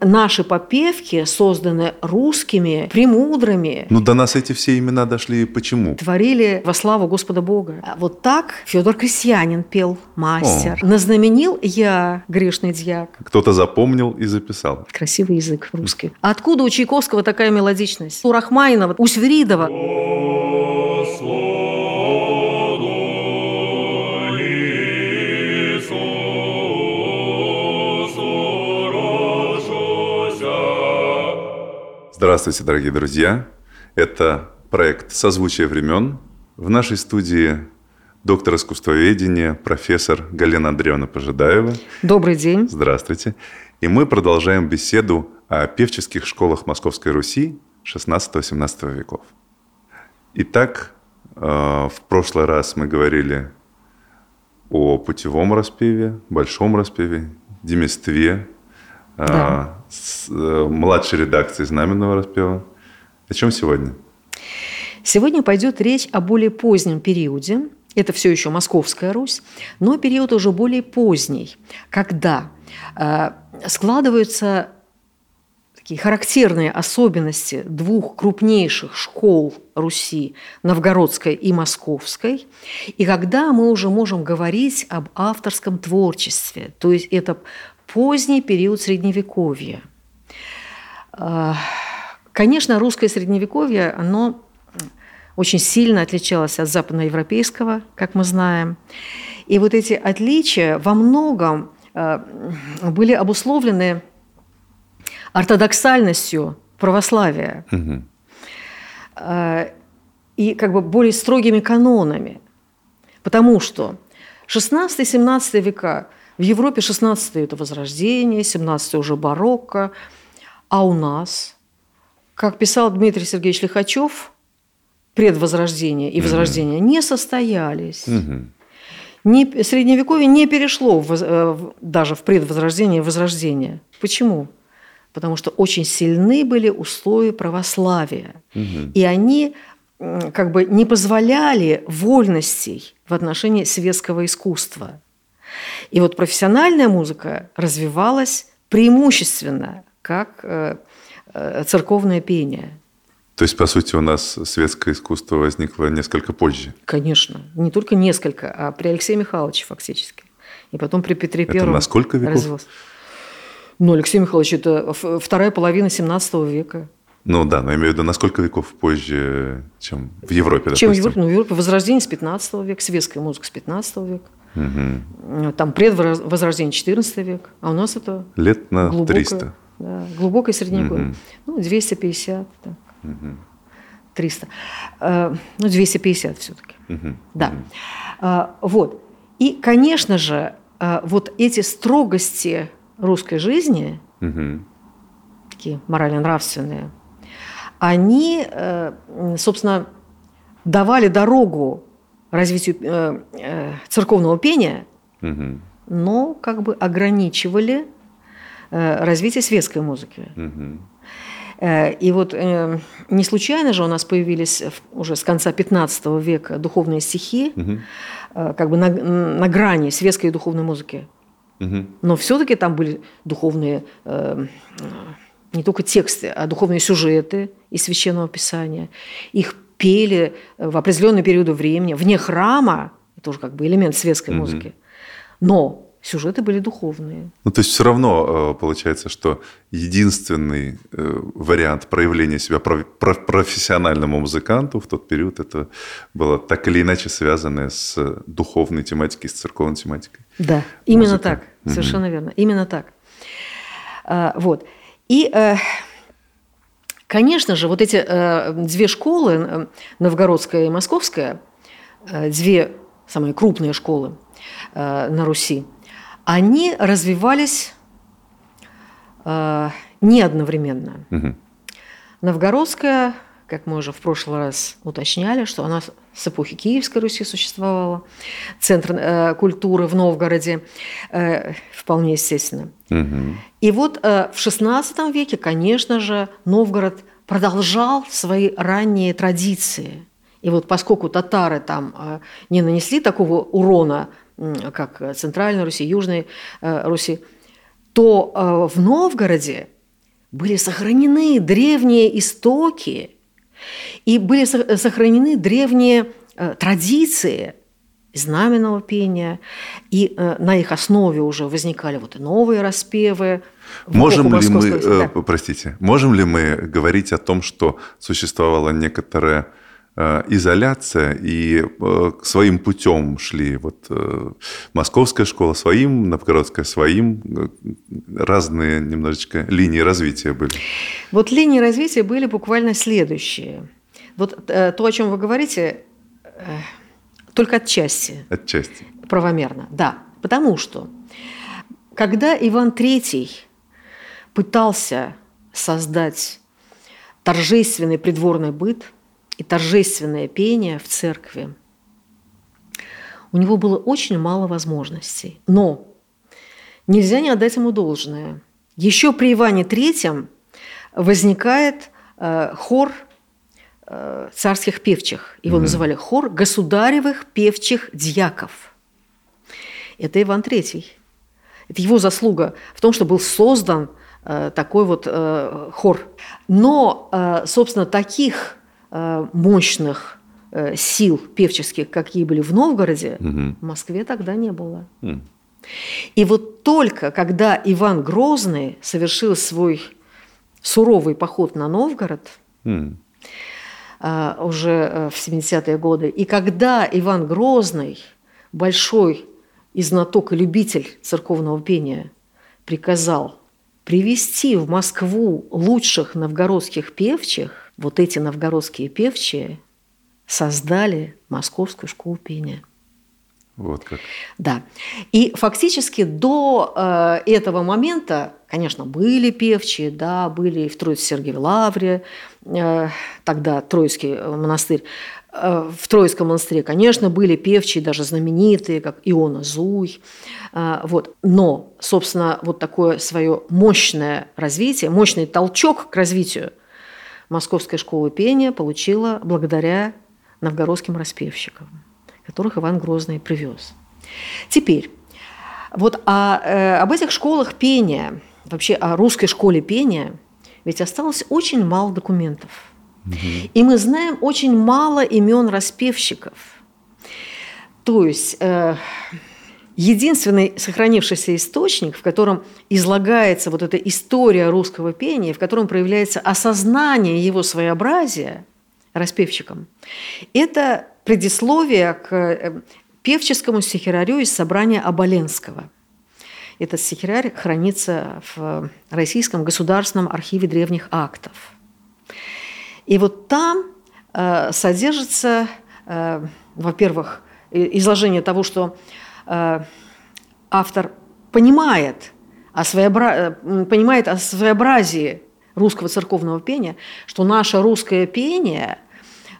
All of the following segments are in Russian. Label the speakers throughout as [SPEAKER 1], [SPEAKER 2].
[SPEAKER 1] Наши попевки созданы русскими премудрыми.
[SPEAKER 2] Ну, до нас эти все имена дошли почему?
[SPEAKER 1] Творили во славу Господа Бога. А вот так Федор Крестьянин пел, мастер. О. Назнаменил я грешный дьяк.
[SPEAKER 2] Кто-то запомнил и записал.
[SPEAKER 1] Красивый язык русский. Откуда у Чайковского такая мелодичность? У Рахманинова, у Свиридова.
[SPEAKER 2] Здравствуйте, дорогие друзья! Это проект «Созвучие времен». В нашей студии доктор искусствоведения, профессор Галина Андреевна Пожидаева.
[SPEAKER 1] Добрый день.
[SPEAKER 2] Здравствуйте. И мы продолжаем беседу о певческих школах Московской Руси XVI-XVII веков. Итак, э, в прошлый раз мы говорили о путевом распеве, большом распеве, деместве, да. С э, младшей редакции знаменного распева. О чем сегодня?
[SPEAKER 1] Сегодня пойдет речь о более позднем периоде. Это все еще Московская Русь, но период уже более поздний, когда э, складываются такие характерные особенности двух крупнейших школ Руси, Новгородской и Московской, и когда мы уже можем говорить об авторском творчестве, то есть это поздний период Средневековья. А, конечно, русское Средневековье, оно очень сильно отличалось от западноевропейского, как мы знаем. И вот эти отличия во многом а, были обусловлены ортодоксальностью православия угу. и как бы более строгими канонами. Потому что 16-17 века в Европе 16 это Возрождение, 17 уже барокко. А у нас, как писал Дмитрий Сергеевич Лихачев, предвозрождение и возрождение не состоялись. Не, средневековье не перешло в, э, даже в предвозрождение и возрождение. Почему? Потому что очень сильны были условия православия. Угу. И они как бы не позволяли вольностей в отношении светского искусства. И вот профессиональная музыка развивалась преимущественно как э, э, церковное пение.
[SPEAKER 2] То есть, по сути, у нас светское искусство возникло несколько позже?
[SPEAKER 1] Конечно. Не только несколько, а при Алексее Михайловиче фактически. И потом при Петре Первом.
[SPEAKER 2] Это на сколько веков? Развелось.
[SPEAKER 1] Ну, Алексей Михайлович, это вторая половина 17 века.
[SPEAKER 2] Ну да, но я имею в виду, на сколько веков позже, чем в Европе,
[SPEAKER 1] Чем допустим? в Европе? Ну, в Европе Возрождение с 15 века, светская музыка с 15 века. Угу. Там предвозрождение 14 век, а у нас это
[SPEAKER 2] лет на глубокое, 300.
[SPEAKER 1] Да, глубокое средневековье. Угу. Ну, 250, так. Угу. 300. Э, ну, 250 все-таки. Угу. Да. Угу. Вот. И, конечно же, э, вот эти строгости русской жизни, угу. такие морально-нравственные, они, собственно, давали дорогу развитию э, э, церковного пения, угу. но как бы ограничивали э, развитие светской музыки. Угу. И вот не случайно же у нас появились уже с конца 15 века духовные стихи, угу. как бы на, на грани светской и духовной музыки. Угу. Но все-таки там были духовные не только тексты, а духовные сюжеты из священного писания. Их пели в определенные периоды времени, вне храма, это уже как бы элемент светской угу. музыки, но сюжеты были духовные.
[SPEAKER 2] Ну, то есть все равно э, получается, что единственный э, вариант проявления себя профессиональному музыканту в тот период это было так или иначе связанное с духовной тематикой, с церковной тематикой.
[SPEAKER 1] Да, именно Музыка. так, совершенно угу. верно, именно так. А, вот. И э, Конечно же, вот эти э, две школы, э, новгородская и московская, э, две самые крупные школы э, на Руси, они развивались э, не одновременно. Угу. Новгородская как мы уже в прошлый раз уточняли, что она с эпохи Киевской Руси существовала, центр э, культуры в Новгороде, э, вполне естественно. Угу. И вот э, в XVI веке, конечно же, Новгород продолжал свои ранние традиции. И вот поскольку татары там э, не нанесли такого урона, э, как Центральной Руси, Южной э, Руси, то э, в Новгороде были сохранены древние истоки и были сохранены древние э, традиции знаменного пения, и э, на их основе уже возникали вот и новые распевы.
[SPEAKER 2] Можем ли мы, э, простите, можем ли мы говорить о том, что существовала некоторая изоляция, и э, своим путем шли вот э, московская школа своим, новгородская своим, разные немножечко линии развития были.
[SPEAKER 1] Вот линии развития были буквально следующие. Вот то, о чем вы говорите, только отчасти.
[SPEAKER 2] Отчасти.
[SPEAKER 1] Правомерно, да. Потому что, когда Иван III пытался создать торжественный придворный быт – и торжественное пение в церкви, у него было очень мало возможностей. Но нельзя не отдать ему должное. Еще при Иване Третьем возникает э, хор э, царских певчих. Его mm-hmm. называли хор государевых певчих дьяков. Это Иван Третий. Это его заслуга в том, что был создан э, такой вот э, хор. Но, э, собственно, таких мощных э, сил певческих, какие были в Новгороде, угу. в Москве тогда не было. Угу. И вот только когда Иван Грозный совершил свой суровый поход на Новгород, угу. уже в 70-е годы, и когда Иван Грозный, большой и знаток и любитель церковного пения, приказал привести в Москву лучших новгородских певчих, вот эти новгородские певчие создали Московскую школу пения.
[SPEAKER 2] Вот как.
[SPEAKER 1] Да. И фактически до э, этого момента, конечно, были певчие, да, были и в Троице-Сергиевой Лавре, э, тогда Троицкий монастырь, э, в Троицком монастыре, конечно, были певчие, даже знаменитые, как Иона Зуй. Э, вот. Но, собственно, вот такое свое мощное развитие, мощный толчок к развитию Московская школа пения получила благодаря новгородским распевщикам, которых Иван Грозный привез. Теперь, вот о, э, об этих школах пения, вообще о русской школе пения, ведь осталось очень мало документов. Угу. И мы знаем очень мало имен распевщиков. То есть э, единственный сохранившийся источник, в котором излагается вот эта история русского пения, в котором проявляется осознание его своеобразия распевщиком, это предисловие к э, певческому стихирарю из собрания Оболенского. Этот стихирарь хранится в Российском государственном архиве древних актов. И вот там э, содержится, э, во-первых, изложение того, что автор понимает о, своеобра... Э, понимает о своеобразии русского церковного пения, что наше русское пение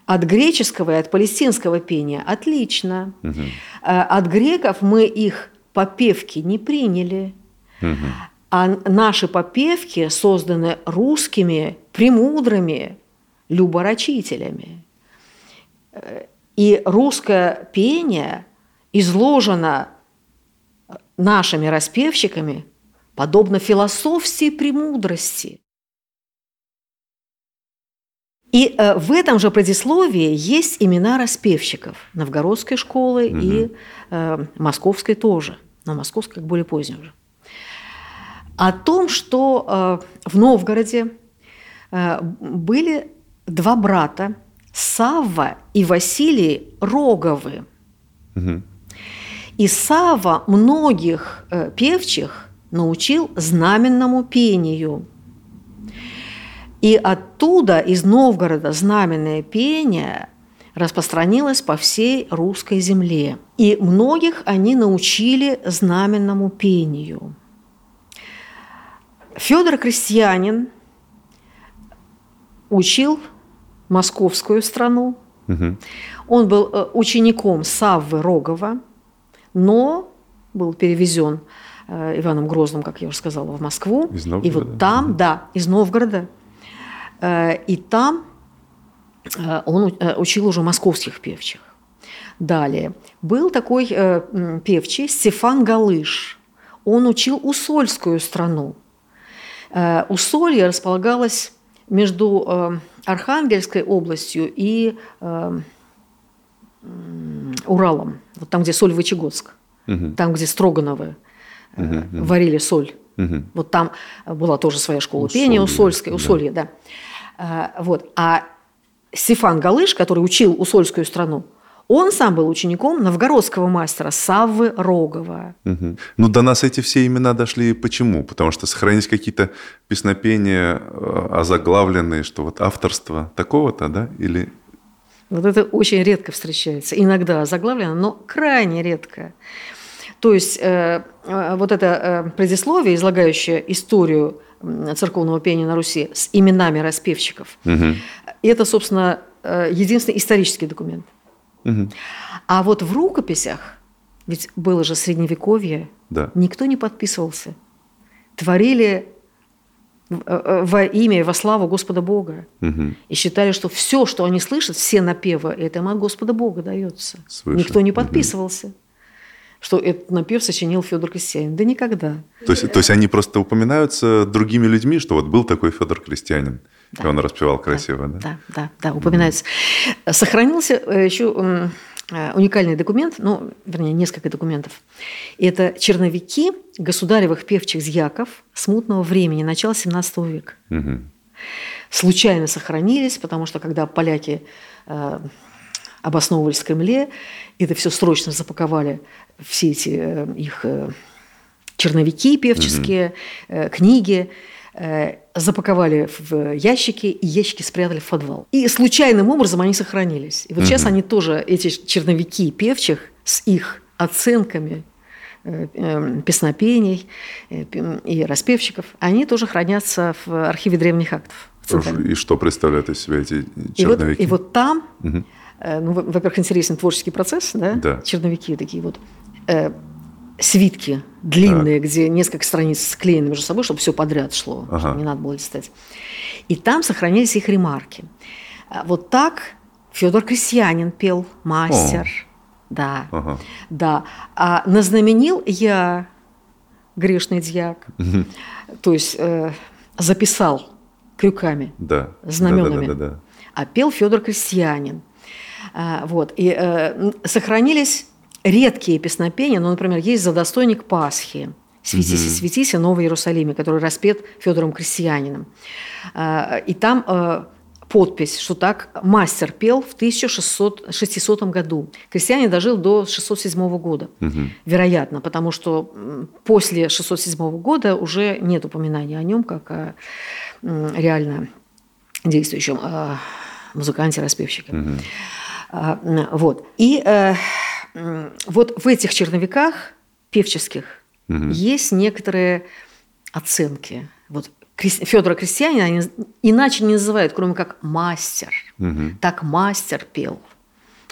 [SPEAKER 1] от греческого и от палестинского пения отлично. Угу. От греков мы их попевки не приняли. Угу. А наши попевки созданы русскими премудрыми люборочителями. И русское пение изложено нашими распевщиками, подобно философии премудрости. И э, в этом же предисловии есть имена распевщиков новгородской школы угу. и э, московской тоже, но московской как более поздней уже. О том, что э, в Новгороде э, были два брата, Савва и Василий Роговы. Угу. И Сава многих э, певчих научил знаменному пению. И оттуда, из Новгорода, знаменное пение распространилось по всей русской земле. И многих они научили знаменному пению. Федор Крестьянин учил московскую страну. Угу. Он был э, учеником Саввы Рогова – но был перевезен э, Иваном Грозным, как я уже сказала, в Москву.
[SPEAKER 2] Из Новгорода?
[SPEAKER 1] И вот там, да, из Новгорода. Э, и там э, он учил уже московских певчих. Далее. Был такой певчий Стефан Галыш. Он учил усольскую страну. Усолье располагалось между Архангельской областью и Уралом, вот там, где соль Вычегодск, угу. там, где Строгановы угу, варили соль. Угу. Вот там была тоже своя школа Усолье, пения, Усольская, Усолье, да. да. Вот. А Стефан Галыш, который учил Усольскую страну, он сам был учеником новгородского мастера Саввы Рогова.
[SPEAKER 2] Угу. Ну, до нас эти все имена дошли почему? Потому что сохранились какие-то песнопения э, озаглавленные, что вот авторство такого-то, да? Или...
[SPEAKER 1] Вот это очень редко встречается. Иногда озаглавлено, но крайне редко. То есть э, э, вот это э, предисловие, излагающее историю церковного пения на Руси с именами распевщиков, угу. это, собственно, единственный исторический документ. Угу. А вот в рукописях, ведь было же средневековье, да. никто не подписывался. Творили во имя и во славу Господа Бога. Угу. И считали, что все, что они слышат, все напевы, это им от Господа Бога дается. Свыше. Никто не подписывался. Угу. Что этот напев сочинил Федор Крестьянин. Да никогда.
[SPEAKER 2] То есть, то есть они просто упоминаются другими людьми, что вот был такой Федор Крестьянин. Да. И он распевал красиво,
[SPEAKER 1] да? Да, да, да, упоминается. Mm. Сохранился э, еще э, уникальный документ, ну, вернее, несколько документов. Это черновики государевых певчих зьяков смутного времени, начала 17 века. Угу. Случайно сохранились, потому что когда поляки э, обосновывались в Кремле, это все срочно запаковали, все эти э, их э, черновики певческие, угу. книги, Э, запаковали в ящики, и ящики спрятали в подвал. И случайным образом они сохранились. И вот угу. сейчас они тоже, эти черновики певчих с их оценками э, э, песнопений и распевщиков, они тоже хранятся в архиве древних актов.
[SPEAKER 2] И что представляют из себя эти черновики?
[SPEAKER 1] И вот, и вот там, угу. ну, во-первых, интересен творческий процесс, да? да. черновики такие вот свитки длинные, так. где несколько страниц склеены между собой, чтобы все подряд шло, ага. чтобы не надо было листать. И там сохранились их ремарки. А, вот так Федор Крестьянин пел, мастер. О. Да, ага. да. А назнаменил я грешный дьяк, угу. то есть э, записал крюками, да. знаменами. Да, да, да, да, да. А пел Федор Крестьянин. А, вот. И э, сохранились редкие песнопения, ну, например, есть «Задостойник Пасхи», «Светись и светись» о Новой Иерусалиме, который распет Федором Крестьянином. А, и там а, подпись, что так мастер пел в 1600 году. Крестьянин дожил до 607 года, угу. вероятно, потому что после 607 года уже нет упоминания о нем как о реально действующем а, музыканте-распевщике. Угу. Вот. И э, вот в этих черновиках певческих угу. есть некоторые оценки. Вот Федора Крестьянина они иначе не называют, кроме как мастер. Угу. Так мастер пел,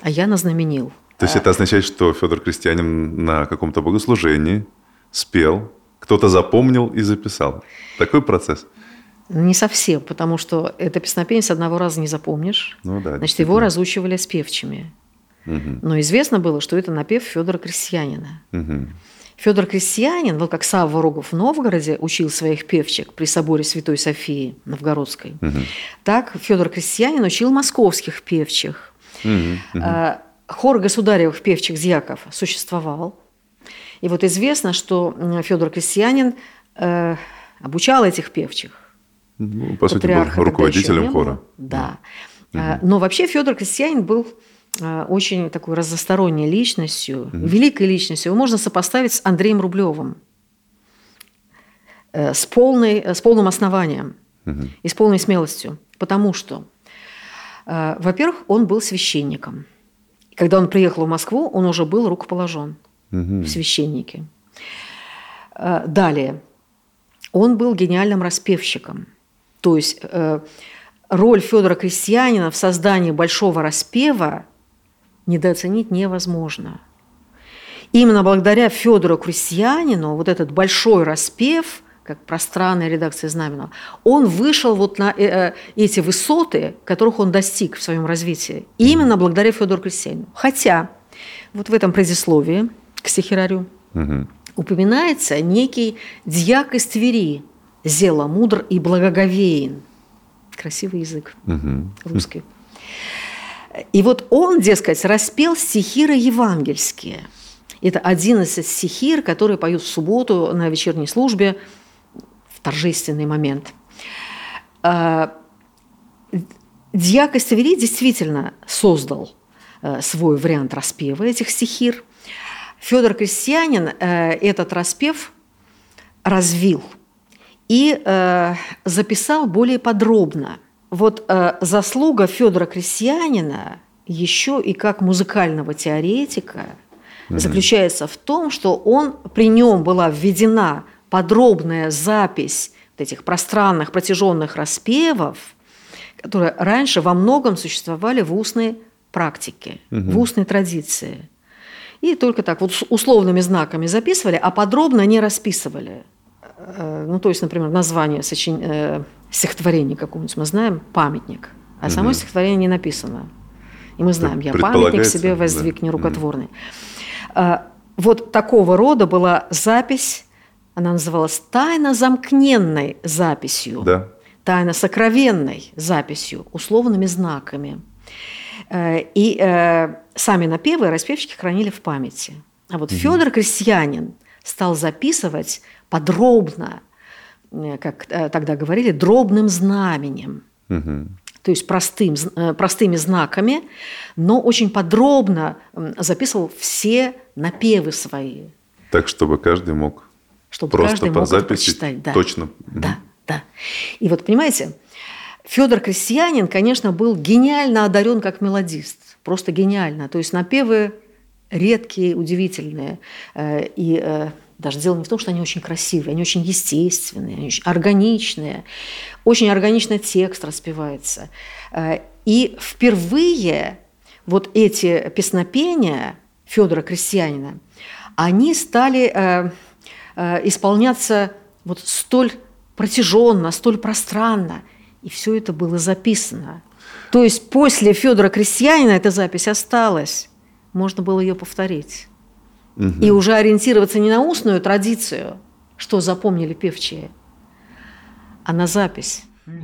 [SPEAKER 1] а я назнаменил.
[SPEAKER 2] То есть это означает, что Федор Крестьянин на каком-то богослужении спел, кто-то запомнил и записал. Такой процесс.
[SPEAKER 1] Не совсем, потому что это песнопение с одного раза не запомнишь. Ну, да, Значит, его разучивали с певчими. Но известно было, что это напев Федора Крестьянина. Угу. Федор Крестьянин, вот как Савва Рогов в Новгороде учил своих певчик при соборе Святой Софии Новгородской, угу. так Федор Крестьянин учил московских певчих. Угу. Угу. Хор государевых певчих Зьяков существовал. И вот известно, что Федор Крестьянин э, обучал этих певчих.
[SPEAKER 2] Ну, по сути, был руководителем хора.
[SPEAKER 1] Да. Угу. Но вообще Федор Крестьянин был очень такой разносторонней личностью, mm-hmm. великой личностью, его можно сопоставить с Андреем Рублевым э, с, полной, с полным основанием mm-hmm. и с полной смелостью. Потому что, э, во-первых, он был священником. Когда он приехал в Москву, он уже был рукоположен mm-hmm. в священнике. Далее, он был гениальным распевщиком. То есть роль Федора Крестьянина в создании большого распева – недооценить невозможно. Именно благодаря Федору Крестьянину вот этот большой распев, как пространная редакция Знаменова, он вышел вот на э, э, эти высоты, которых он достиг в своем развитии. Именно благодаря Федору Крестьянину. Хотя вот в этом предисловии к стихирарю угу. упоминается некий дьяк из Твери, зело мудр и благоговеен. Красивый язык
[SPEAKER 2] Мгм.
[SPEAKER 1] русский. И вот он, дескать, распел стихиры евангельские. Это 11 стихир, которые поют в субботу на вечерней службе в торжественный момент. А, Дьяк Истовери действительно создал э, свой вариант распева этих стихир. Федор Крестьянин э, этот распев развил и э, записал более подробно. Вот э, заслуга Федора Крестьянина еще и как музыкального теоретика заключается в том, что он при нем была введена подробная запись вот этих пространных протяженных распевов, которые раньше во многом существовали в устной практике, в устной традиции. И только так вот условными знаками записывали, а подробно не расписывали. Э, Ну, то есть, например, название сочин... э, стихотворения какого-нибудь мы знаем, памятник, а само стихотворение не написано. И мы знаем, я памятник себе
[SPEAKER 2] да.
[SPEAKER 1] воздвиг нерукотворный. А, Вот такого рода была запись, она называлась «тайно замкненной записью»
[SPEAKER 2] Да.
[SPEAKER 1] тайно сокровенной записью, условными знаками. Э, И э, сами напевы распевщики хранили в памяти. А вот Федор Крестьянин стал записывать подробно, э, как э, тогда говорили, дробным знаменем.
[SPEAKER 2] Мгм.
[SPEAKER 1] То есть простым, э, простыми знаками, но очень подробно записывал все напевы свои,
[SPEAKER 2] Так, чтобы каждый мог
[SPEAKER 1] чтобы
[SPEAKER 2] просто
[SPEAKER 1] каждый
[SPEAKER 2] по
[SPEAKER 1] мог
[SPEAKER 2] записи
[SPEAKER 1] прочитать. Да.
[SPEAKER 2] точно.
[SPEAKER 1] Да, да. И вот, понимаете, Федор Крестьянин, конечно, был гениально одарен как мелодист. Просто гениально. То есть напевы редкие, удивительные. И даже дело не в том, что они очень красивые, они очень естественные, они очень органичные. Очень органично текст распевается. Э, И впервые вот эти песнопения Федора Крестьянина, они стали э, э, исполняться вот столь протяженно, столь пространно. И все это было записано. То есть после Федора Крестьянина эта запись осталась. Можно было ее повторить. И уже ориентироваться не на устную традицию, что запомнили певчие, а на запись.
[SPEAKER 3] Царю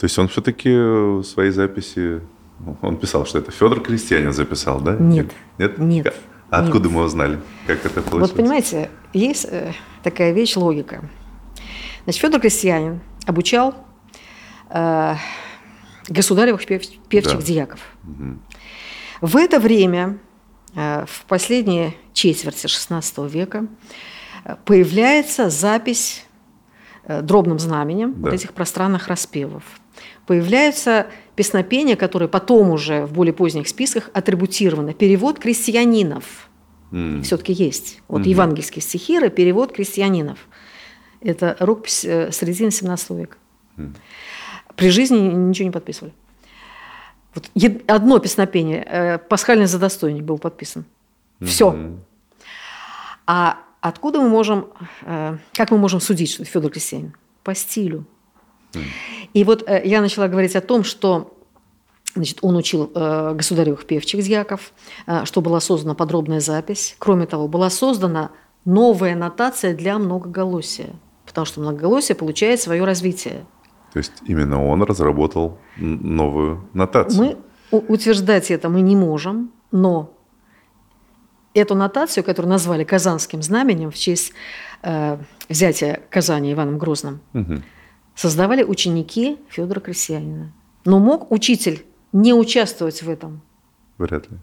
[SPEAKER 2] То есть он все-таки в своей записи, он писал, что это Федор Крестьянин записал, да?
[SPEAKER 1] Нет.
[SPEAKER 2] Нет?
[SPEAKER 1] Нет.
[SPEAKER 2] А откуда
[SPEAKER 1] Нет.
[SPEAKER 2] мы узнали? Как это получилось?
[SPEAKER 1] Вот понимаете, есть э, такая вещь логика. Значит, Федор Крестьянин обучал э, государевых пев- певчих
[SPEAKER 2] Да.
[SPEAKER 1] дьяков. В это время, э, в последние четверти XVI века, э, появляется запись э, дробным знаменем
[SPEAKER 2] Да.
[SPEAKER 1] вот этих пространных распевов. Появляются песнопения, которые потом уже в более поздних списках атрибутированы. Перевод крестьянинов
[SPEAKER 2] М.
[SPEAKER 1] все-таки есть. Вот
[SPEAKER 2] Мгм.
[SPEAKER 1] евангельские стихиры, перевод крестьянинов. Это рукопись середины 17 века. При жизни ничего не подписывали. Вот одно песнопение, э, пасхальный задостойник был подписан. Все.
[SPEAKER 2] Мгм.
[SPEAKER 1] А откуда мы можем, э, как мы можем судить, что Федор Крестьянин? По стилю. И вот э, я начала говорить о том, что значит, он учил э, государевых певчих дьяков, э, что была создана подробная запись. Кроме того, была создана новая нотация для многоголосия, потому что многоголосие получает свое развитие.
[SPEAKER 2] То есть именно он разработал новую нотацию.
[SPEAKER 1] Мы утверждать это мы не можем, но эту нотацию, которую назвали Казанским знаменем в честь э, взятия Казани Иваном Грозным,
[SPEAKER 2] Мгм.
[SPEAKER 1] Создавали ученики Федора Крестьянина. Но мог учитель не участвовать в этом?
[SPEAKER 2] Вряд ли.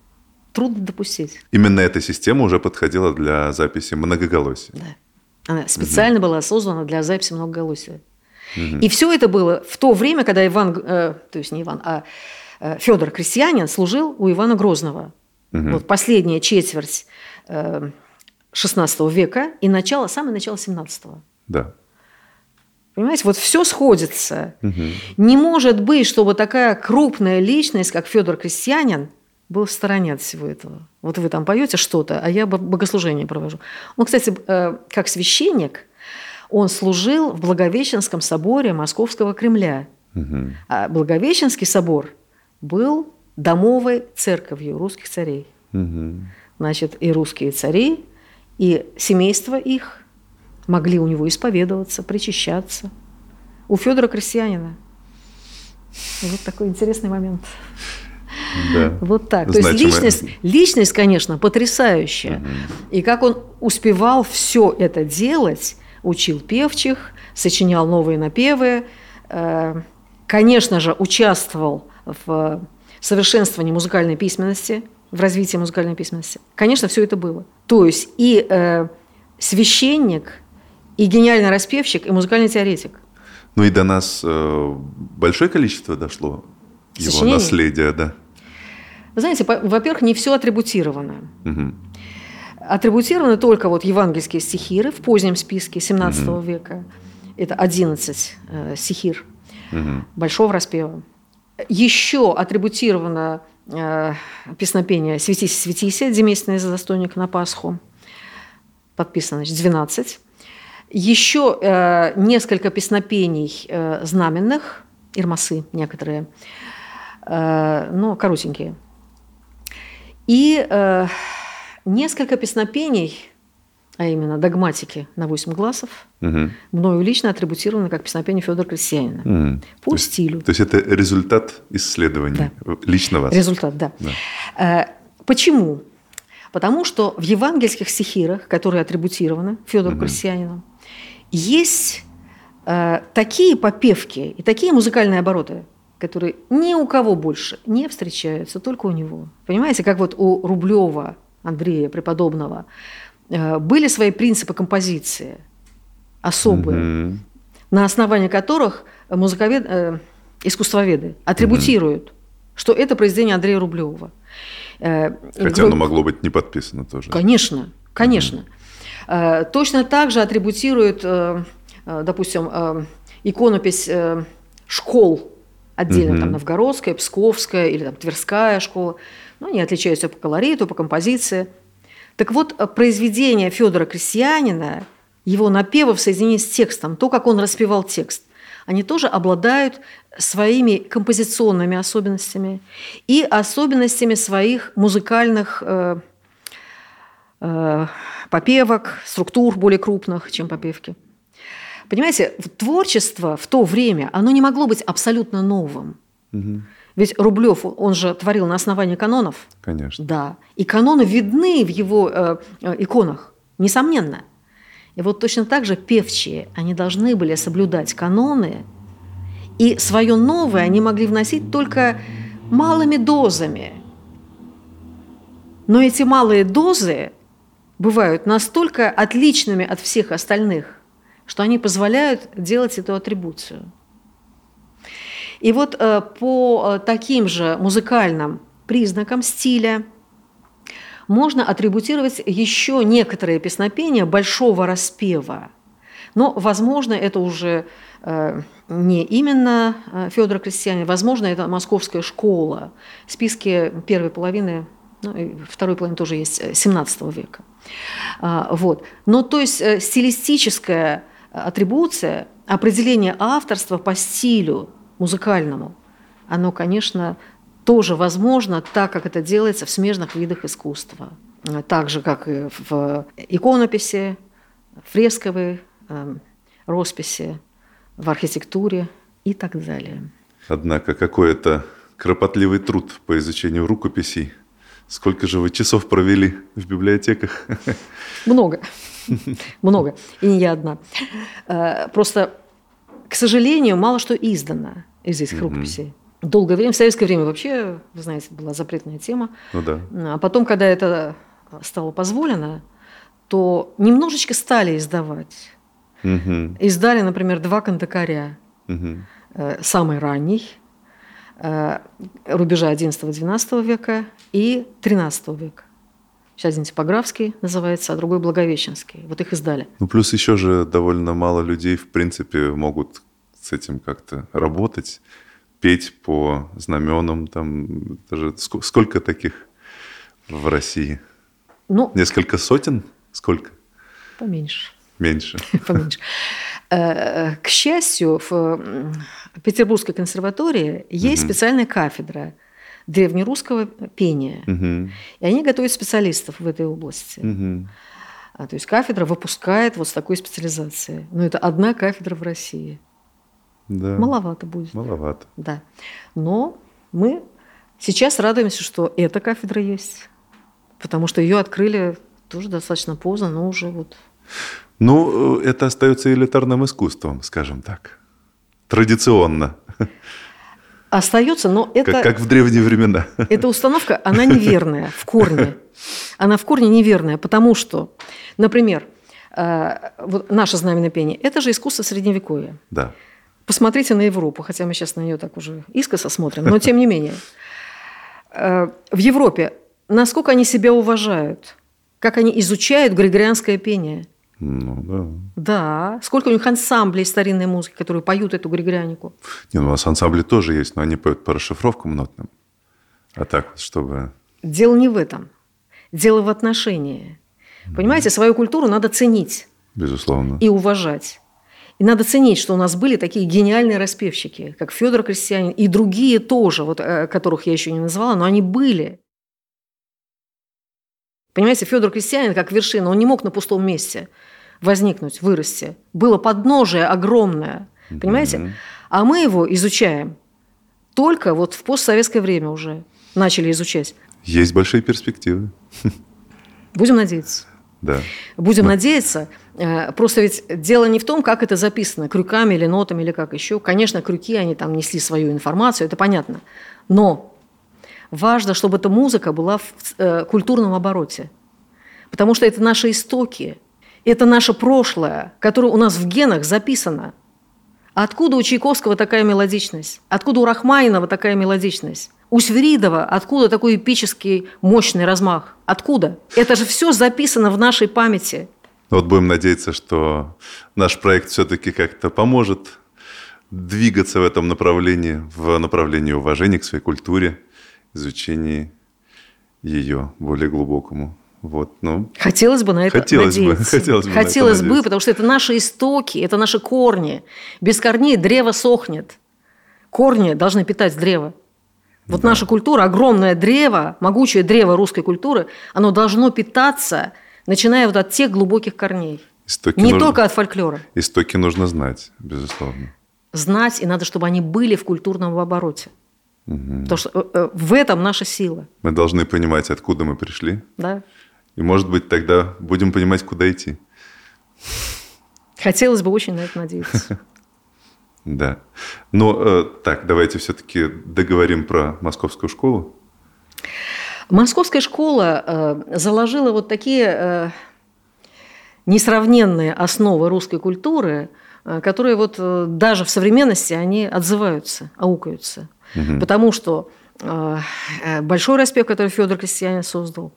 [SPEAKER 1] Трудно допустить.
[SPEAKER 2] Именно эта система уже подходила для записи многоголосия.
[SPEAKER 1] Да. Она специально была создана для записи многоголосия. И все это было в то время, когда Иван, э, то есть не Иван, а Федор Крестьянин служил у Ивана Грозного. Вот последняя четверть э, XVI века и начало, самое начало XVII.
[SPEAKER 2] Да.
[SPEAKER 1] Понимаете, вот все сходится. Не может быть, чтобы такая крупная личность, как Федор Крестьянин, был в стороне от всего этого. Вот вы там поете что-то, а я бо- богослужение провожу. Он, кстати, э, как священник, он служил в Благовещенском соборе Московского Кремля.
[SPEAKER 2] Мгм.
[SPEAKER 1] А Благовещенский собор был домовой церковью русских царей.
[SPEAKER 2] Мгм.
[SPEAKER 1] Значит, и русские цари, и семейство их могли у него исповедоваться, причащаться. У Федора Крестьянина. Вот такой интересный момент.
[SPEAKER 2] Да.
[SPEAKER 1] Вот так. То есть личность, личность, конечно, потрясающая. И как он успевал все это делать, учил певчих, сочинял новые напевы, э, конечно же, участвовал в совершенствовании музыкальной письменности, в развитии музыкальной письменности. Конечно, все это было. То есть и э, священник, и гениальный распевщик, и музыкальный теоретик.
[SPEAKER 2] Ну и до нас э, большое количество дошло его
[SPEAKER 1] Сочинений?
[SPEAKER 2] наследия, да.
[SPEAKER 1] Вы знаете, во-первых, не все атрибутировано.
[SPEAKER 2] Мгм.
[SPEAKER 1] Атрибутированы только вот евангельские стихиры в позднем списке 17 века. Это 11 э, стихир
[SPEAKER 2] Мгм.
[SPEAKER 1] Большого распева. Еще атрибутировано э, песнопение «Светись, светися», деместный задостойник на Пасху. Подписано, значит, 12. Еще э, несколько песнопений э, знаменных, ирмасы некоторые, э, но коротенькие. И э, несколько песнопений, а именно догматики на 8 глазов,
[SPEAKER 2] Мгм.
[SPEAKER 1] мною лично атрибутированы как песнопение Федора Крестьянина.
[SPEAKER 2] М.
[SPEAKER 1] По
[SPEAKER 2] То есть-
[SPEAKER 1] стилю.
[SPEAKER 2] То есть это результат исследований лично вас.
[SPEAKER 1] Результат, да. Э, Почему? Потому что в евангельских стихирах, которые атрибутированы Федору Крестьянину, есть э, такие попевки и такие музыкальные обороты, которые ни у кого больше не встречаются, только у него. Понимаете, как вот у Рублева Андрея Преподобного э, были свои принципы композиции особые,
[SPEAKER 2] Мгм.
[SPEAKER 1] на основании которых музыковед, э, искусствоведы атрибутируют, что это произведение Андрея Рублева. Э,
[SPEAKER 2] Хотя
[SPEAKER 1] вы-
[SPEAKER 2] оно могло быть не подписано тоже.
[SPEAKER 1] Конечно, конечно. Э, Точно так же атрибутируют, э, э, допустим, э, иконопись э, школ отдельно,
[SPEAKER 2] Мгм.
[SPEAKER 1] там Новгородская, Псковская или там Тверская школа. Ну, они отличаются по колориту, по композиции. Так вот, э, произведение Федора Крестьянина, его напевы в соединении с текстом, то, как он распевал текст, они тоже обладают своими композиционными особенностями и особенностями своих музыкальных э, э, попевок, структур более крупных, чем попевки. Понимаете, творчество в то время, оно не могло быть абсолютно новым.
[SPEAKER 2] Мгм.
[SPEAKER 1] Ведь Рублев, он же творил на основании канонов.
[SPEAKER 2] Конечно.
[SPEAKER 1] Да. И каноны видны в его э, э, иконах, несомненно. И вот точно так же певчие, они должны были соблюдать каноны, и свое новое они могли вносить только малыми дозами. Но эти малые дозы бывают настолько отличными от всех остальных, что они позволяют делать эту атрибуцию. И вот э, по э, таким же музыкальным признакам стиля можно атрибутировать еще некоторые песнопения большого распева, Но, возможно, это уже э, не именно Федор Крестьянин, возможно, это московская школа. В списке первой половины, ну, и второй половины тоже есть 17 э, века. А, вот. Но то есть э, стилистическая атрибуция, определение авторства по стилю музыкальному, оно, конечно, тоже возможно, так как это делается в смежных видах искусства. Так же, как и в иконописи, фресковой эм, росписи, в архитектуре и так далее.
[SPEAKER 2] Однако какой-то кропотливый труд по изучению рукописей. Сколько же вы часов провели в библиотеках?
[SPEAKER 1] Много. Много. И не я одна. Э, просто, к сожалению, мало что издано из этих рукописей. Долгое время, в советское время вообще, вы знаете, была запретная тема.
[SPEAKER 2] Ну да.
[SPEAKER 1] А потом, когда это стало позволено, то немножечко стали издавать.
[SPEAKER 2] Угу.
[SPEAKER 1] Издали, например, два кондакаря.
[SPEAKER 2] Угу.
[SPEAKER 1] Самый ранний, э, рубежа XI-XII века и XIII века. Сейчас один типографский называется, а другой Благовещенский. Вот их издали.
[SPEAKER 2] Ну, плюс еще же довольно мало людей, в принципе, могут с этим как-то работать, петь по знаменам. Там даже сколько таких в России?
[SPEAKER 1] Ну,
[SPEAKER 2] Несколько сотен? Сколько?
[SPEAKER 1] Поменьше.
[SPEAKER 2] Меньше.
[SPEAKER 1] Поменьше. Э, к счастью, в Петербургской консерватории есть специальная кафедра древнерусского пения.
[SPEAKER 2] Угу.
[SPEAKER 1] И они готовят специалистов в этой области.
[SPEAKER 2] Угу.
[SPEAKER 1] А, то есть кафедра выпускает вот с такой специализацией. Но это одна кафедра в России.
[SPEAKER 2] Да.
[SPEAKER 1] Маловато будет.
[SPEAKER 2] Маловато.
[SPEAKER 1] Да. Но мы сейчас радуемся, что эта кафедра есть. Потому что ее открыли тоже достаточно поздно, но уже вот
[SPEAKER 2] Ну, это остается элитарным искусством, скажем так. Традиционно.
[SPEAKER 1] остается, но это,
[SPEAKER 2] Как, как в древние времена.
[SPEAKER 1] эта установка, она неверная в корне. Она в корне неверная, потому что, например, э, вот наше знаменное пение – это же искусство Средневековья.
[SPEAKER 2] Да.
[SPEAKER 1] Посмотрите на Европу, хотя мы сейчас на нее так уже искоса смотрим, но тем не менее. Э, В Европе насколько они себя уважают, как они изучают григорианское пение.
[SPEAKER 2] Ну, да.
[SPEAKER 1] Да, сколько у них ансамблей старинной музыки, которые поют эту григорианику.
[SPEAKER 2] Не, ну, у нас ансамбли тоже есть, но они поют по расшифровкам нотным. А так вот, чтобы...
[SPEAKER 1] Дело не в этом. Дело в отношении. Понимаете, свою культуру надо ценить
[SPEAKER 2] Безусловно.
[SPEAKER 1] и уважать. И надо ценить, что у нас были такие гениальные распевщики, как Федор Крестьянин и другие тоже, вот, э, которых я еще не назвала, но они были. Понимаете, Федор Крестьянин как вершина, он не мог на пустом месте возникнуть, вырасти. Было подножие огромное, понимаете?
[SPEAKER 2] Мгм.
[SPEAKER 1] А мы его изучаем только вот в постсоветское время уже начали изучать.
[SPEAKER 2] Есть большие перспективы.
[SPEAKER 1] Будем надеяться.
[SPEAKER 2] Да.
[SPEAKER 1] Будем надеяться. Э, Просто ведь дело не в том, как это записано, крюками или нотами, или как еще. Конечно, крюки, они там несли свою информацию, это понятно. Но важно, чтобы эта музыка была в э, культурном обороте. Потому что это наши истоки, это наше прошлое, которое у нас в генах записано. А Откуда у Чайковского такая мелодичность? Откуда у Рахманинова такая мелодичность? У Свиридова откуда такой эпический мощный размах? Откуда? Это же все записано в нашей памяти.
[SPEAKER 2] Вот будем надеяться, что наш проект все-таки как-то поможет двигаться в этом направлении, в направлении уважения к своей культуре, изучении ее более глубокому. Вот, ну,
[SPEAKER 1] Хотелось бы на это
[SPEAKER 2] Хотелось бы,
[SPEAKER 1] надеяться.
[SPEAKER 2] хотелось бы на это
[SPEAKER 1] Хотелось бы, потому что это наши истоки, это наши корни. Без корней древо сохнет. Корни должны питать древо. Вот наша культура, огромное древо, могучее древо русской культуры, оно должно питаться, начиная вот от тех глубоких корней.
[SPEAKER 2] истоки,
[SPEAKER 1] Не
[SPEAKER 2] нужно,
[SPEAKER 1] только от фольклора.
[SPEAKER 2] истоки нужно знать, безусловно.
[SPEAKER 1] Знать, и надо, чтобы они были в культурном обороте. Потому что э, э, в этом наша сила.
[SPEAKER 2] Мы должны понимать, откуда мы пришли,
[SPEAKER 1] Да?
[SPEAKER 2] и, может быть, тогда будем понимать, куда идти.
[SPEAKER 1] Хотелось бы очень на это надеяться.
[SPEAKER 2] Да. Но э, так, давайте все-таки договорим про московскую школу.
[SPEAKER 1] Московская школа заложила вот такие несравненные основы русской культуры, которые вот даже в современности они отзываются, аукаются. Потому что э, э, большой распев, который Федор Крестьянин создал,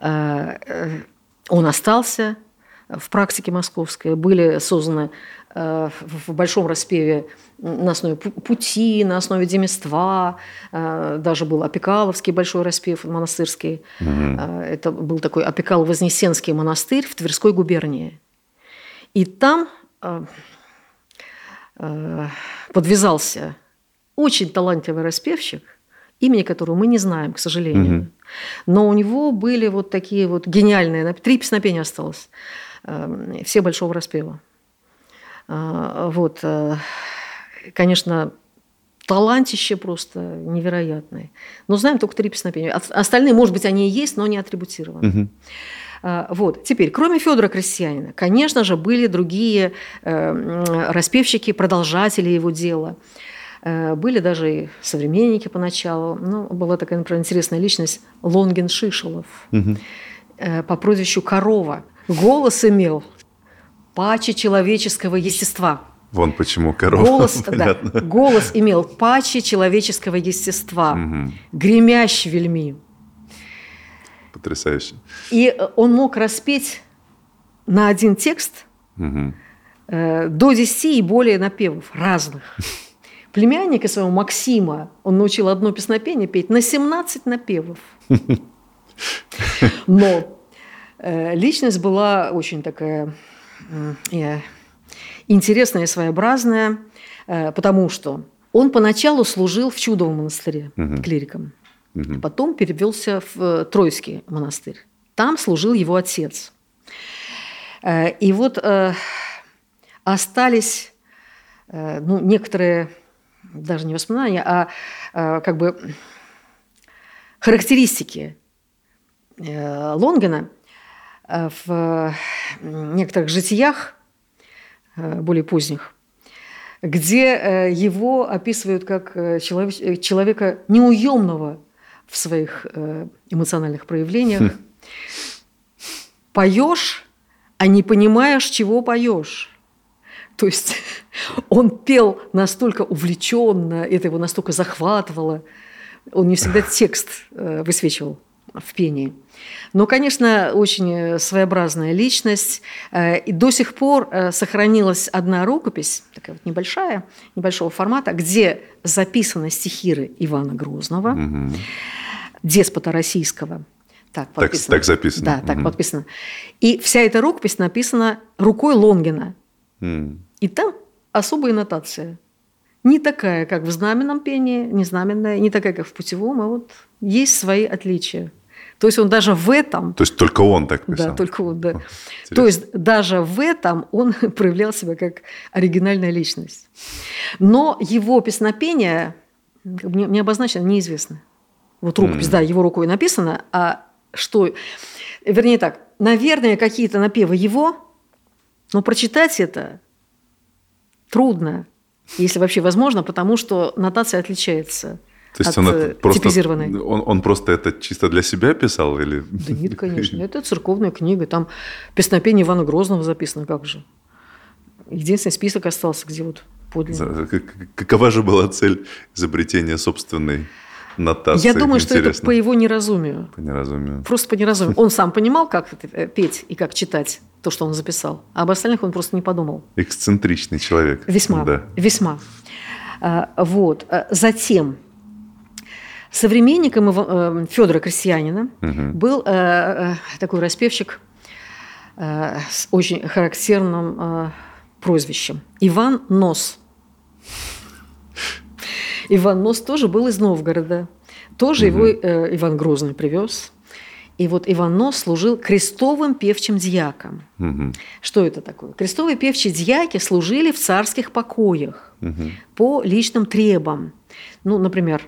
[SPEAKER 1] э, он остался в практике московской. Были созданы в большом распеве на основе пути, на основе демества. Даже был Опекаловский большой распев монастырский. Угу. Это был такой Опекал-Вознесенский монастырь в Тверской губернии. И там подвязался очень талантливый распевщик, имени которого мы не знаем, к сожалению. Угу. Но у него были вот такие вот гениальные, три песнопения осталось, эм, все большого распева. А, вот, э, конечно, талантище просто невероятное. Но знаем только три песнопения. Остальные, может быть, они и есть, но не атрибутированы. Угу. Вот. Теперь, кроме Федора Крестьянина, конечно же, были другие эм, распевщики, продолжатели его дела. Э, были даже и современники поначалу. Ну, была такая, например, интересная личность Лонгин Шишелов угу. по прозвищу Корова. Голос имел паче человеческого естества.
[SPEAKER 2] Вон почему корова.
[SPEAKER 1] Голос, да, голос имел паче человеческого естества, угу. гремящий вельми.
[SPEAKER 2] Потрясающе.
[SPEAKER 1] И э, он мог распеть на один текст угу. э, до 10 и более напевов разных племянника своего Максима он научил одно песнопение петь на 17 напевов. Но э, личность была очень такая э, интересная и своеобразная, э, потому что он поначалу служил в Чудовом монастыре угу. клириком. Угу. Потом перевелся в Тройский монастырь. Там служил его отец. И вот остались ну, некоторые даже не воспоминания, а, а как бы характеристики э, Лонгина э, в некоторых житиях, э, более поздних, где его описывают как человек, человека неуемного в своих эмоциональных проявлениях. Хм. Поешь, а не понимаешь, чего поешь. То есть он пел настолько увлеченно, это его настолько захватывало. Он не всегда текст э, высвечивал в пении. Но, конечно, очень своеобразная личность. Э, и до сих пор э, сохранилась одна рукопись, такая вот небольшая, небольшого формата, где записаны стихиры Ивана Грозного, угу. деспота российского.
[SPEAKER 2] Так, подписано. так, так записано.
[SPEAKER 1] Да, так угу. подписано. И вся эта рукопись написана рукой Лонгина. И там особая нотация. Не такая, как в знаменном пении, не знаменная, не такая, как в путевом, а вот есть свои отличия. То есть он даже в этом...
[SPEAKER 2] То есть только он так писал?
[SPEAKER 1] Да, только он, да. О, То есть даже в этом он проявлял себя как оригинальная личность. Но его песнопение не, не обозначено, неизвестно. Вот рукопись, mm. да, его рукой написано, а что... Вернее так, наверное, какие-то напевы его, но прочитать это трудно, если вообще возможно, потому что нотация отличается.
[SPEAKER 2] То есть от он это просто. Он, он просто это чисто для себя писал или?
[SPEAKER 1] Да нет, конечно, это церковная книга, там песнопение Ивана Грозного записано, как же. Единственный список остался, где вот подлинно.
[SPEAKER 2] Какова же была цель изобретения собственной нотации?
[SPEAKER 1] Я думаю, Интересно. что это по его неразумию.
[SPEAKER 2] По неразумию.
[SPEAKER 1] Просто по неразумию. Он сам понимал, как э, петь и как читать то, что он записал. А об остальных он просто не подумал.
[SPEAKER 2] Эксцентричный человек.
[SPEAKER 1] Весьма. Да. Весьма. А, вот. А, затем современником э, Федора Крестьянина угу. был э, такой распевщик с очень характерным прозвищем Иван Нос. Иван Нос тоже был из Новгорода. Тоже угу. его Иван Грозный привез. И вот Иван Нос служил крестовым певчим дьяком. Угу. Что это такое? Крестовые певчие дьяки служили в царских покоях угу. по личным требам. Ну, например,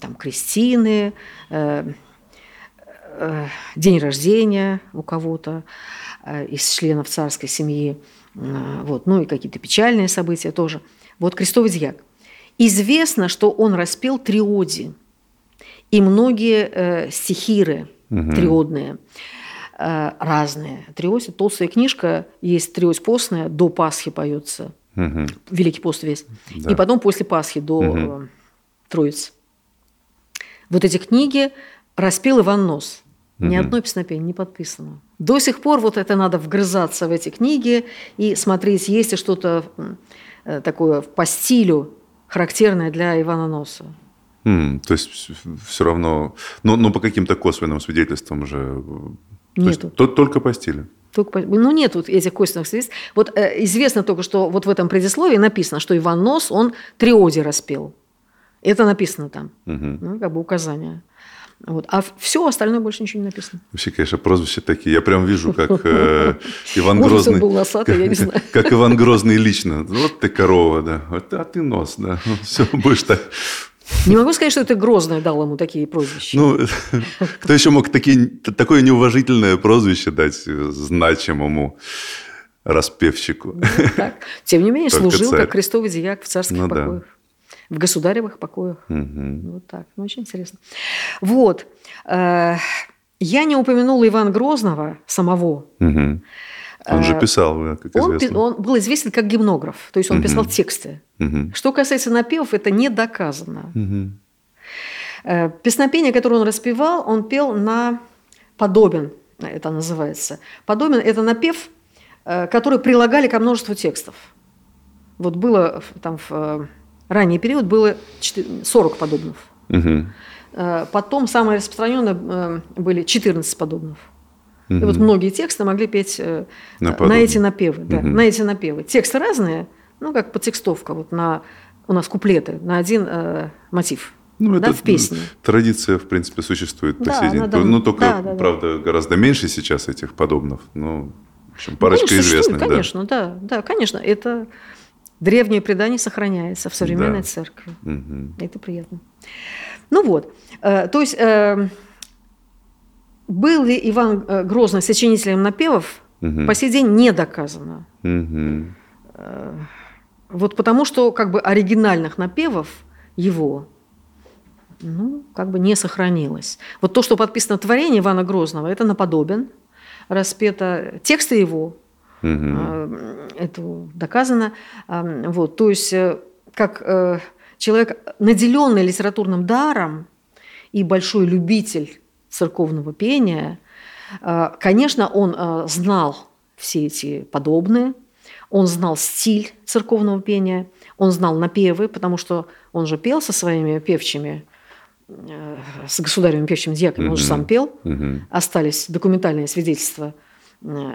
[SPEAKER 1] там крестины, э, э, день рождения у кого-то э, из членов царской семьи, э, вот, ну и какие-то печальные события тоже. Вот крестовый дьяк. Известно, что он распел триоди и многие э, стихиры – угу. триодные э, разные. Триоси, толстая книжка, есть триось постная, до Пасхи поется. Угу. Великий пост весь. Да. И потом после Пасхи до угу. Троицы. Вот эти книги распел Иван Нос. Угу. Ни одной песнопения не подписано. До сих пор вот это надо вгрызаться в эти книги и смотреть, есть ли что-то э, такое по стилю, характерное для Ивана Носа.
[SPEAKER 2] М, то есть все равно, но, но по каким-то косвенным свидетельствам же. э, то есть
[SPEAKER 1] Нету.
[SPEAKER 2] то- только по стилю.
[SPEAKER 1] Только по- ну, нет вот этих косвенных свидетельств. Вот э, известно только, что вот в этом предисловии написано, что Иван Нос, он триоди распел. Это написано там.
[SPEAKER 2] Мгм.
[SPEAKER 1] Ну, как бы указание. Вот. А все остальное больше ничего не написано.
[SPEAKER 2] Вообще, конечно, прозвища такие. Я прям вижу, как э, Иван Грозный.
[SPEAKER 1] был носатый, я не знаю.
[SPEAKER 2] Как Иван Грозный лично. Вот ты корова, да. Вот, а ты нос, да. Все, будешь так.
[SPEAKER 1] Не могу сказать, что это Грозный дал ему такие прозвища.
[SPEAKER 2] Ну, кто еще мог такие, такое неуважительное прозвище дать э, значимому распевщику?
[SPEAKER 1] Так. Тем не менее,
[SPEAKER 2] Только
[SPEAKER 1] служил
[SPEAKER 2] царь.
[SPEAKER 1] как крестовый дьяк в царских
[SPEAKER 2] Ну да.
[SPEAKER 1] В государевых покоях.
[SPEAKER 2] Мгм.
[SPEAKER 1] Вот так. Ну, очень интересно. Вот. Э, Я не упомянула Ивана Грозного самого.
[SPEAKER 2] Мгм. Он же
[SPEAKER 1] Э,
[SPEAKER 2] писал, да, как
[SPEAKER 1] Он,
[SPEAKER 2] известно.
[SPEAKER 1] он был известен как гимнограф, то есть он
[SPEAKER 2] Мгм.
[SPEAKER 1] писал тексты.
[SPEAKER 2] Мгм.
[SPEAKER 1] Что касается напевов, это не доказано. Э, Песнопение, которое он распевал, он пел на подобен, это называется. Подобен – это напев, э, который прилагали ко множеству текстов. Вот было там в э, ранний период было четы- 40 подобных.
[SPEAKER 2] Мгм.
[SPEAKER 1] Э, Потом самые распространенные э, были 14 подобных. И
[SPEAKER 2] Мгм.
[SPEAKER 1] вот многие тексты могли петь э,
[SPEAKER 2] На
[SPEAKER 1] на,
[SPEAKER 2] подобные.
[SPEAKER 1] эти напевы. Да,
[SPEAKER 2] Мгм.
[SPEAKER 1] на эти напевы. Тексты разные, ну, как подтекстовка. Вот на, у нас куплеты на один э, мотив.
[SPEAKER 2] Ну,
[SPEAKER 1] да,
[SPEAKER 2] это
[SPEAKER 1] в песне.
[SPEAKER 2] Традиция, в принципе, существует по
[SPEAKER 1] Да,
[SPEAKER 2] сей день. Ну, только,
[SPEAKER 1] да, да, да.
[SPEAKER 2] правда, гораздо меньше сейчас этих подобных. Ну, в общем, парочка
[SPEAKER 1] Ну,
[SPEAKER 2] известных, да.
[SPEAKER 1] Конечно, да. да, конечно. Это древнее предание сохраняется в современной
[SPEAKER 2] Да.
[SPEAKER 1] церкви.
[SPEAKER 2] Мгм.
[SPEAKER 1] Это приятно. Ну вот, э, то есть э, был ли Иван э, Грозный сочинителем напевов,
[SPEAKER 2] Мгм.
[SPEAKER 1] по сей день не доказано.
[SPEAKER 2] Мгм.
[SPEAKER 1] Вот потому что как бы оригинальных напевов его ну, как бы не сохранилось. Вот то, что подписано творение Ивана Грозного, это наподобен, распето тексты его, А, это доказано. А, Вот, то есть, э, как э, человек, наделенный литературным даром и большой любитель церковного пения, э, конечно, он э, знал все эти подобные, он знал стиль церковного пения, он знал напевы, потому что он же пел со своими певчими, с государевыми певчими дьяками, он же сам пел.
[SPEAKER 2] Мгм.
[SPEAKER 1] остались документальные свидетельства,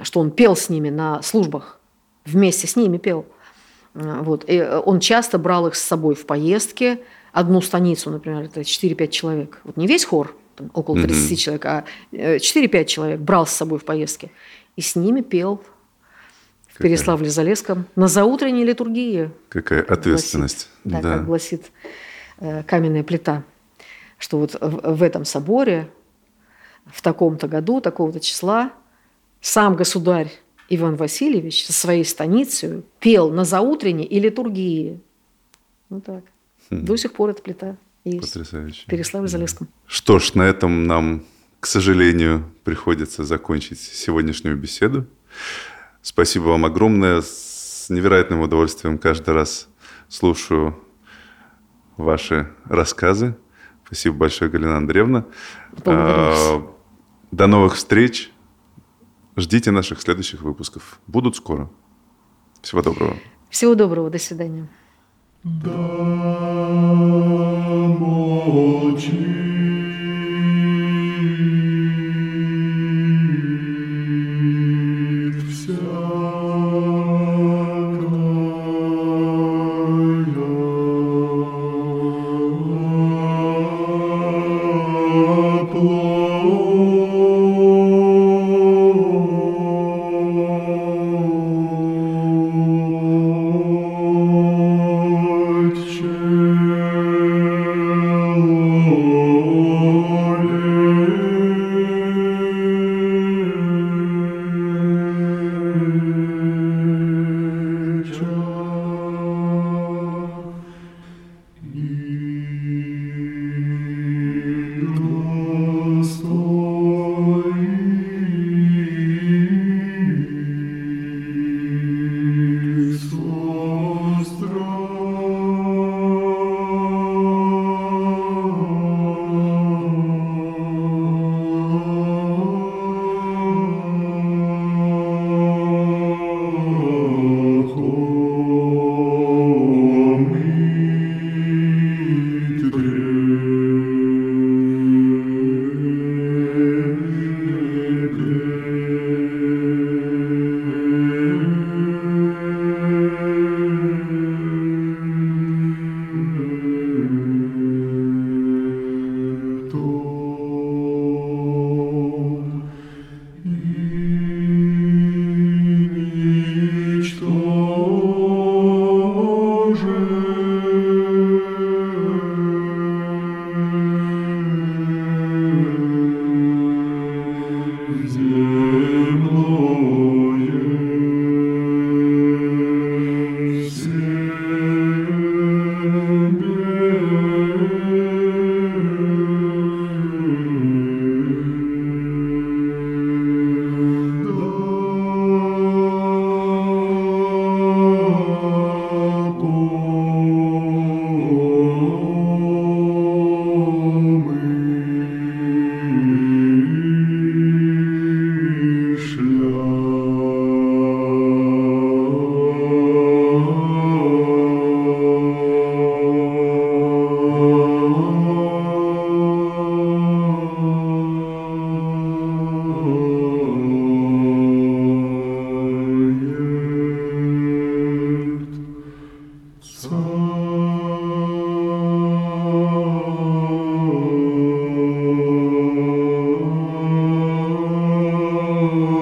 [SPEAKER 1] что он пел с ними на службах, вместе с ними пел. Э, Вот. И э, он часто брал их с собой в поездки. Одну станицу, например, это 4-5 человек. Вот не весь хор, там, около
[SPEAKER 2] Мгм.
[SPEAKER 1] 30 человек, а э, 4-5 человек брал с собой в поездки. И с ними пел в Переславле-Залесском на заутренней литургии.
[SPEAKER 2] Какая ответственность.
[SPEAKER 1] Гласит,
[SPEAKER 2] Да.
[SPEAKER 1] да, как гласит э, каменная плита, что вот в, в этом соборе в таком-то году, такого-то числа, сам государь Иван Васильевич со своей станицей пел на заутренней и литургии. Вот так. До сих пор эта плита есть.
[SPEAKER 2] Потрясающе.
[SPEAKER 1] В Переславле-Залесском.
[SPEAKER 2] Что ж, на этом нам, к сожалению, приходится закончить сегодняшнюю беседу. Спасибо вам огромное. С невероятным удовольствием каждый раз слушаю ваши рассказы. Спасибо большое, Галина Андреевна.
[SPEAKER 1] Благодарю.
[SPEAKER 2] А, До новых встреч. Ждите наших следующих выпусков. Будут скоро. Всего доброго.
[SPEAKER 1] Всего доброго, до свидания.
[SPEAKER 3] Молчит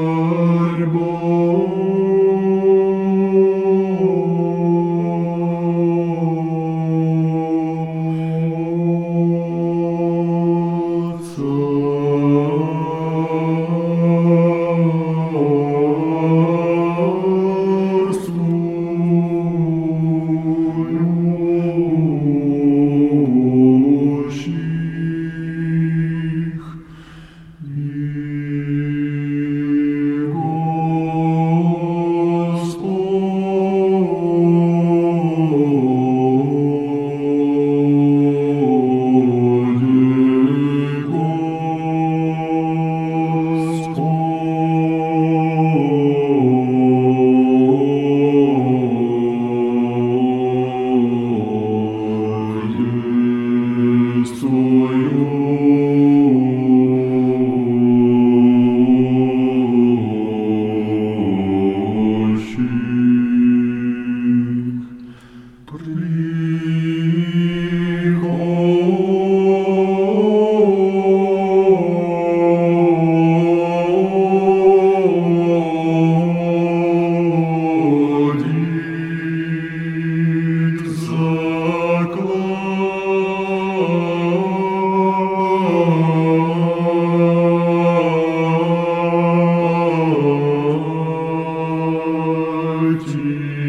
[SPEAKER 3] arbor. mighty